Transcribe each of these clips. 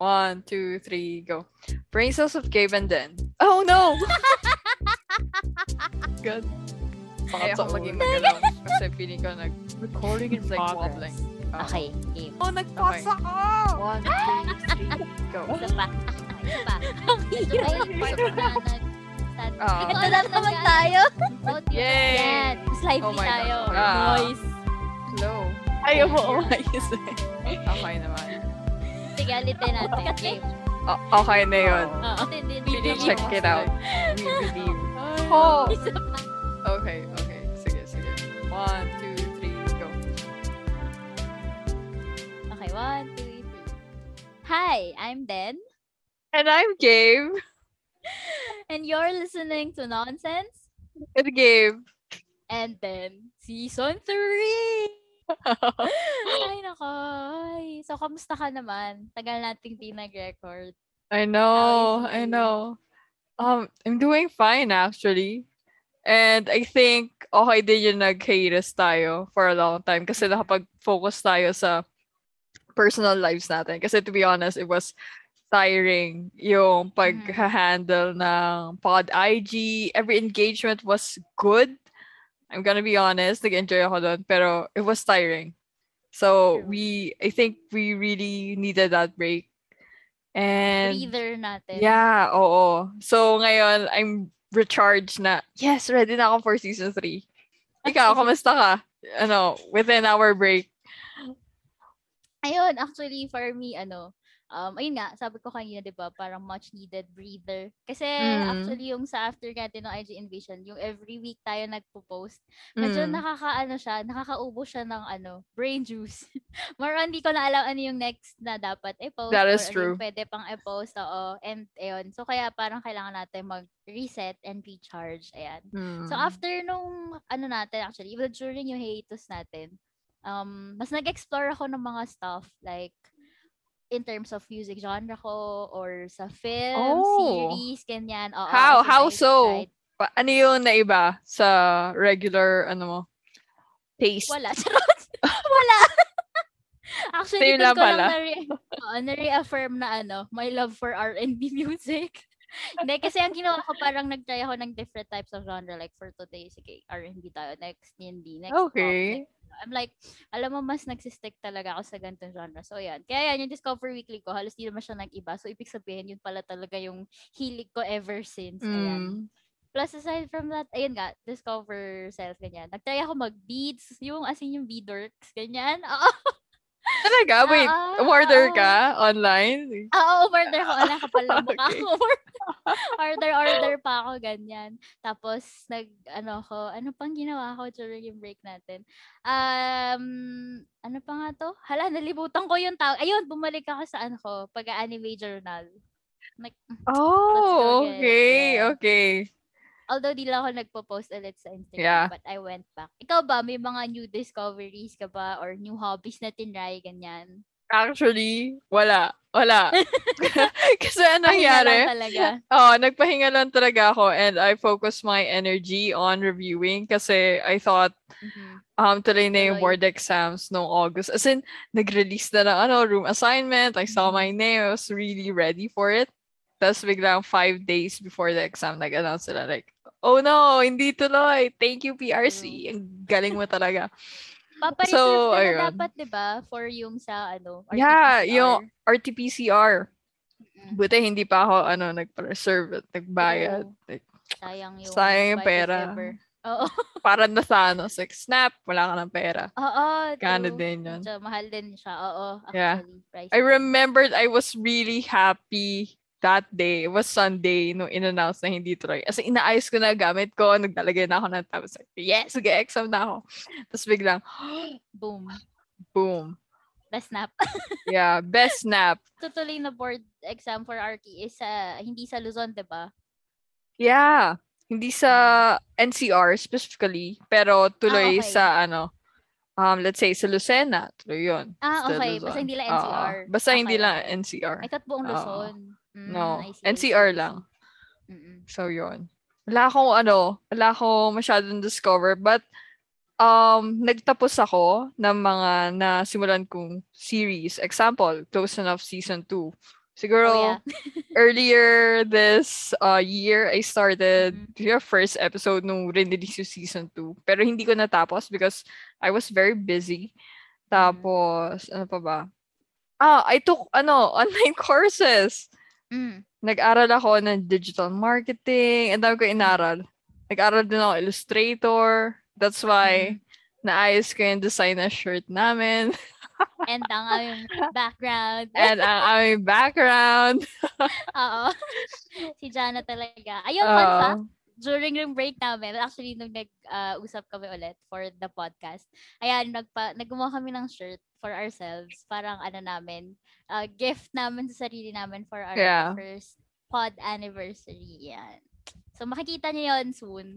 One, two, three, go. Brain cells of Gabe and then. Oh no! Good. Baka ako maging magalaw. Kasi feeling ko nag... Recording in It's like progress. wobbling. Oo. Okay, game. Oh, nagpasa ka! One, two, three, go. Isa pa. Isa pa. Medyo may part na nag... Ah. Ito na naman tayo. Yay! Yan. Mas lively Oh my God. tayo. Ah. Noise. Slow. Ayaw mo umayos eh. Okay naman. Sige, ulitin natin. Game. O- okay na yun. Oo. Check it out. We believe. Oh. Isa pa. Okay, okay. Sige, sige. One, two, three, go. Okay, one, two, three. Hi, I'm Ben, And I'm Gabe. And you're listening to Nonsense. And Gabe. And then, season 3! Ay, nako. Ay. So, kamusta ka naman? Tagal nating di nag-record. I know, I know. Um, I'm doing fine actually. And I think okay din yung nag-hiatus tayo for a long time kasi nakapag-focus tayo sa personal lives natin. Kasi to be honest, it was tiring yung pag-handle ng pod IG. Every engagement was good. I'm gonna be honest, nag-enjoy ako doon, pero it was tiring. So True. we, I think we really needed that break. And Breather natin. yeah, oo. So ngayon, I'm recharged na. Yes, ready na ako for season 3. Ikaw, kamusta ka? Ano, within our break. Ayun, actually, for me, ano, um, ayun nga, sabi ko kanina, di ba, parang much needed breather. Kasi, Mm. actually, yung sa after natin ng IG Invasion, yung every week tayo nagpo-post, medyo Mm. nakakaano siya, nakakaubo siya ng ano, brain juice. More on, hindi ko na alam ano yung next na dapat i-post. That or is ano true. yung pwede pang i-post, oo. And, ayun. So, kaya parang kailangan natin mag-reset and recharge. Ayan. So, Mm. after nung, ano natin, actually, even during yung hiatus natin, um, mas nag-explore ako ng mga stuff, like, in terms of music genre ko, or sa film, Oh. series, ganyan. Oo, How? so How so? Pa- ano yung naiba sa regular, ano mo, taste? Wala. Charot. Wala. Actually, Same lang ko lang pala. na-re- oo, na-reaffirm na ano, my love for R&B music. Hindi, kasi ang ginawa ko, parang nag-try ako ng different types of genre. Like, for today, sige, R&B tayo. Next, D&D. Next, pop. Okay. Next, I'm like, alam mo, mas nagsistick talaga ako sa ganitong genre. So, yan. Kaya yan, yung Discover Weekly ko, halos di naman siya nag-iba. So, ibig sabihin, yun pala talaga yung hilig ko ever since. Mm. Ayan. Plus, aside from that, ayun nga, discover self, ganyan. Nag-try ako mag-beads, yung as in yung beadworks, ganyan. Oo, Talaga? Wait, Oo, umorder oo. ka online? oo, order ko. Ala, kapal ng mukha Okay. ko. Order, order pa ako, ganyan. Tapos, nag, ano ko, ano pang ginawa ko during yung break natin? Um, ano pa nga to? Hala, nalibutan ko yung tawag. Ayun, bumalik ako sa ano ko, pag-anime journal. Like, Oh, okay, Yeah. okay. although di lang ako nagpo-post ulit sa Instagram, Yeah. but I went back. Ikaw ba, may mga new discoveries ka ba or new hobbies na tinry, ganyan? Actually, wala. Wala. Kasi ano nangyari? Oh, nagpahinga lang talaga ako and I focused my energy on reviewing kasi I thought Mhm. um tuloy na yung board exams noong August. As in, nag-release na ng ano, room assignment. I saw my name. I was really ready for it. Tapos biglang five days before the exam, nag-announce sila like, oh no, hindi tuloy. Thank you, PRC. Ang galing mo talaga. Papareserve So, ka na ayun. dapat, di ba? For yung sa, ano, Yeah, RT-PCR. yung RT-PCR. Mm. Buti hindi pa ako ano nagpa-reserve at nagbayad. Oo. Like, Sayang yung, Sayang yung pera. ever. Oo. para na sa ano, like, snap, wala ka ng pera. Oo, Kano din yun. Medyo mahal din siya. Oo, Yeah. pricey I remembered I was really happy that day. It was Sunday nung in-announce na hindi tuloy. As in, inaayos ko na gamit ko. Naglalagay na ako ng tapos like, yes, mag-exam na ako. Tapos biglang, Boom. boom. The snap. Yeah, best snap. Tutuloy na board exam for RT is sa, hindi sa Luzon, di ba? Yeah. Hindi sa NCR specifically, pero tuloy Ah, okay. sa ano, um, let's say sa Lucena. Tuloy yun. Ah, okay. Basta hindi lang. NCR. Basta hindi Okay, lang okay. NCR. I thought buong. Luzon. Mm, No, I see, NCR lang. Mm-mm. So, yun. Wala akong ano, wala akong masyadong discover. But, um, nagtapos ako ng mga nasimulan kong series. Example, Close Enough Season 2. Siguro, Oh, yeah. earlier this uh, year, I started Mhm. yung first episode nung release yung season 2. Pero hindi ko natapos because I was very busy. Tapos, ano pa ba? Ah, I took, ano, online courses. Mm. Nag-aral ako ng digital marketing. Ang dami ko inaral. Nag-aral din ako Illustrator. That's why naayos ko yung design na shirt namin. And ang aming background. And ang aming background. Oo. si Jana talaga. Ayun, fun Oo. fact. During yung break namin, actually, nung nag-usap kami ulit for the podcast, ayan, nagpa, naggumawa kami ng shirt for ourselves. Parang ano namin, uh, gift namin sa sarili namin for our Yeah. first pod anniversary. Yan. So, makikita niyo yon soon.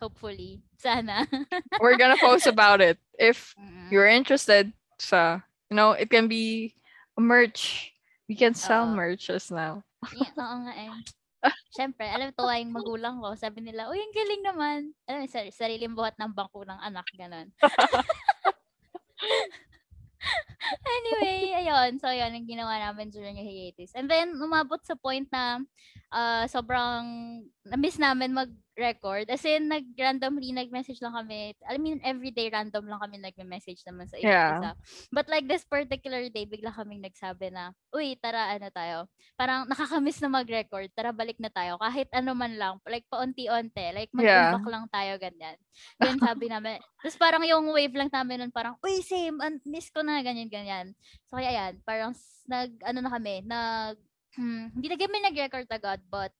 Hopefully. Sana. We're gonna post about it. If Mm. you're interested sa, you know, it can be a merch. We can sell Oo. merches now. Yeah, oo nga eh. Siyempre, alam tuwa yung magulang ko. Sabi nila, uy, ang galing naman. Alam mo, sar- sariling buhat ng bangko ng anak, ganon. anyway, ayun. So, yun ang ginawa namin during hiatus. And then, umabot sa point na uh, sobrang na-miss namin mag-record. As in, nag-randomly nag-message lang kami. I mean, everyday random lang kami nag-message naman sa isa't Yeah. isa. But like this particular day, bigla kaming nagsabi na, uy, tara, ano tayo. Parang nakakamiss na mag-record. Tara, balik na tayo. Kahit ano man lang. Like, paunti-unti. Like, Yeah. mag-imbak lang tayo, ganyan. Then sabi namin, tapos parang yung wave lang namin nun, parang, uy, same, an- miss ko na, ganyan, ganyan. So, kaya yan, parang nag, ano na kami, nag, hmm, hindi na kami nag-record agad, but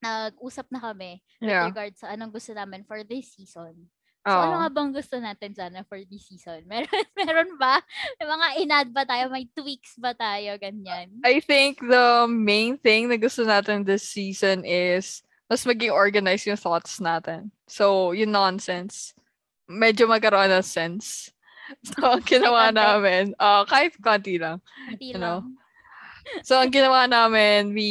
nag-usap na kami with Yeah. regard sa anong gusto namin for this season. So, ano Oh. nga bang gusto natin sana for this season? Meron, meron ba? May mga inad ba tayo? May tweaks ba tayo? Ganyan. I think the main thing na gusto natin this season is mas maging organized yung thoughts natin. So, yung nonsense, medyo magkaroon ng sense. So, ang ginawa konti. namin, uh, kahit konti lang. Hindi Ano? lang. So, ang ginawa namin, we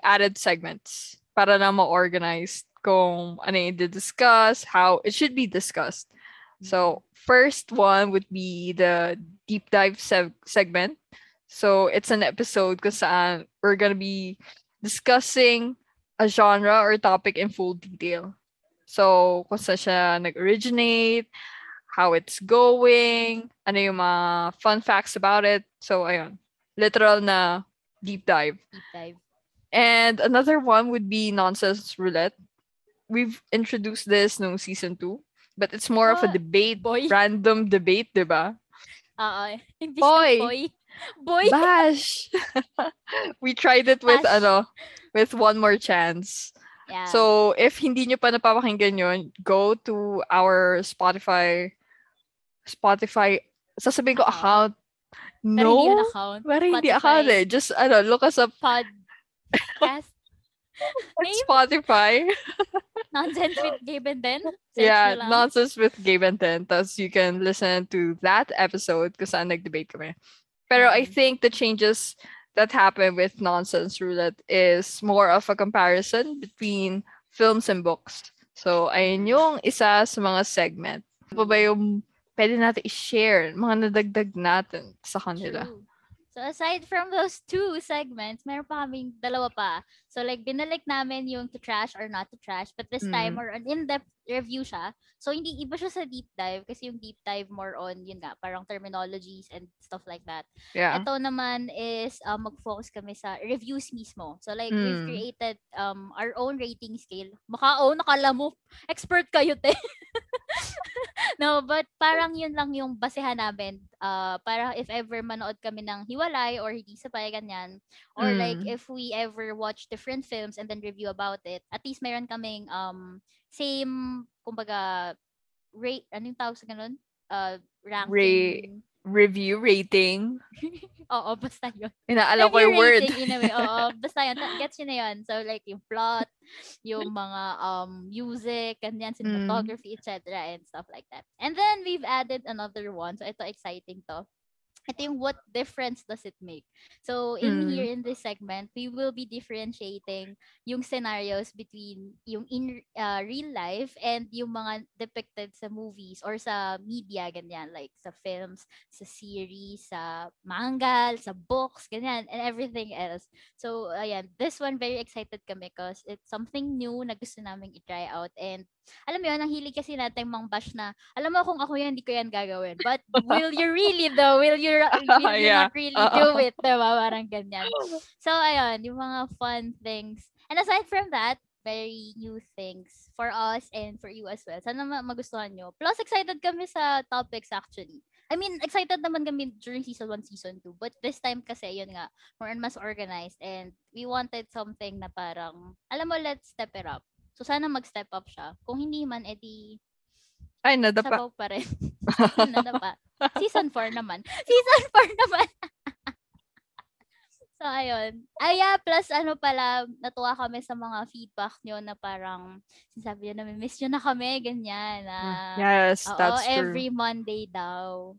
added segments para na ma-organize kung ano yung discuss, how it should be discussed. So, first one would be the deep dive seg- segment. So, it's an episode kung saan we're gonna be discussing a genre or topic in full detail. So, kung saan siya nag-originate, how it's going, ano yung mga fun facts about it. So, ayun. Literal na deep dive. Deep dive. And another one would be Nonsense Roulette. We've introduced this no season 2, but it's more of a Ah, debate, boy. random debate, diba? Oo. Imbis Boy. na boy. Boy. Bash! we tried it with Bash. ano, with one more chance. Yeah. So, if hindi nyo pa napapakinggan yun, go to our Spotify, Spotify, sasabihin ko Account. account. Pero hindi No, account. pero hindi account eh. Just, ano, look us up Podcast. Name? Spotify. Nonsense with Gabe and Den. Search yeah. Nonsense with Gabe and Ten. Tapos you can listen to that episode kung saan nag-debate kami. Pero I Mhm. think the changes that happen with Nonsense Roulette is more of a comparison between films and books. So, ayun yung isa sa mga segment. Ano pa ba yung pwede natin i-share, mga nadagdag natin sa kanila? True. So aside from those two segments, meron pa kaming dalawa pa. So like binalik namin yung to trash or not to trash, but this time Mm. more on in-depth review siya. So hindi iba siya sa deep dive kasi yung deep dive more on yun nga, parang terminologies and stuff like that. Yeah. Ito naman is uh, mag-focus kami sa reviews mismo. So like we've Mm. created um our own rating scale. Maka oh, nakala mo expert kayo te. no, but parang yun lang yung basehan namin. Uh, para if ever manood kami ng hiwalay or hindi sabay ganyan. Or like Mm. if we ever watch different films and then review about it, at least meron kaming um same, kumbaga, rate, ano yung tawag sa ganun? Uh, ranking. Review rating. Oo, basta yun. Inaalam ko yung word. in a way. Oo, basta yun. Gets yun na yun. So, like, yung plot, yung mga um music, ganyan, Mm. cinematography, etc. and stuff like that. And then, we've added another one. So, ito, exciting to. Ito yung what difference does it make? So, in Mm. here in this segment, we will be differentiating yung scenarios between yung in uh, real life and yung mga depicted sa movies or sa media, ganyan, like sa films, sa series, sa manga, sa books, ganyan, and everything else. So, ayan, this one, very excited kami because it's something new na gusto namin i-try out. And, alam mo yun, ang hilig kasi natin mang bash na, alam mo kung ako yan, hindi ko yan gagawin. But, will you really though? Will you, will you Yeah. not really Oo. do it? Diba? Parang ganyan. So, ayun, yung mga fun things. And aside from that, very new things for us and for you as well. Sana ma- magustuhan nyo. Plus, excited kami sa topics actually. I mean, excited naman kami during season 1, season 2. But this time kasi, yun nga, more and mas organized. And we wanted something na parang, alam mo, let's step it up. So, sana mag-step up siya. Kung hindi man, edi, Ay, nadapa. sabaw pa rin. Nadapa. Season 4 naman. Season 4 naman. so, ayun. Ay, yeah, plus ano pala, natuwa kami sa mga feedback nyo na parang, sinasabi nyo na, miss nyo na kami, ganyan. Na, Yes, oo, that's true. every Monday daw.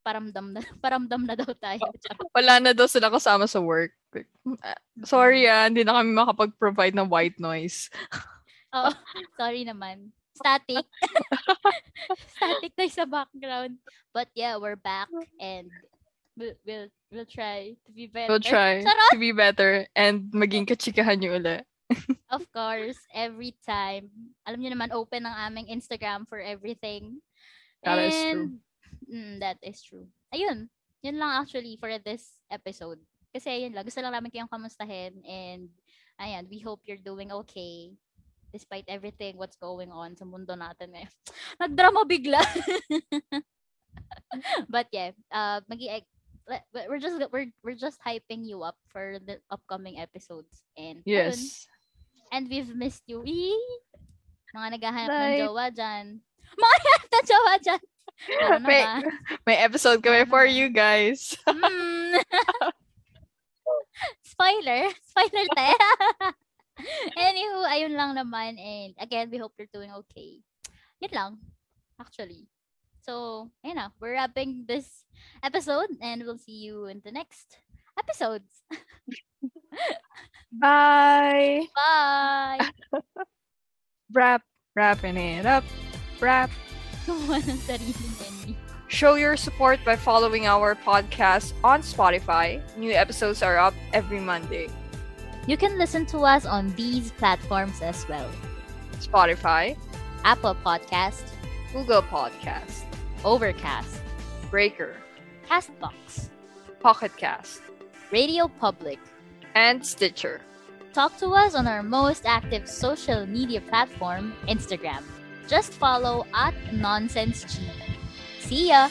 Paramdam na, paramdam na daw tayo. Wala na daw sila kasama sa work. Ah, Sorry ah, hindi na kami makapag-provide ng white noise. Oo, sorry naman. Static. Static tayo sa background. But yeah, we're back and we'll, we'll, we'll try to be better. We'll try Charot! to be better and maging kachikahan nyo ulit. Of course, every time. Alam niyo naman, open ang aming Instagram for everything. That is true. Mm, that is true. Ayun. Yun lang actually for this episode. Kasi yun lang. Gusto lang namin kayong kamustahin. And ayan, we hope you're doing okay. Despite everything what's going on sa mundo natin ngayon. Nagdrama bigla. But yeah, uh, magi we're just we're we're just hyping you up for the upcoming episodes and ayun. Yes. And we've missed you. Eee! Mga naghahanap ng Bye. jowa dyan. Mga naghahanap ng jowa dyan. Ano May, may episode kami for you guys. Mm. Spoiler. Spoiler tayo. Anywho, ayun lang naman. And again, we hope you're doing okay. Yun lang. Actually. So, ayun na. We're wrapping this episode and we'll see you in the next episodes. Bye. Bye! Wrap. Wrapping it up. Wrap. Gumawa ng sariling ending. Show your support by following our podcast on Spotify. New episodes are up every Monday. You can listen to us on these platforms as well. Spotify, Apple Podcast, Google Podcast, Overcast, Breaker, Castbox, Pocket Cast, Radio Public. and Stitcher. Talk to us on our most active social media platform, Instagram. Just follow at NonsenseG. See ya!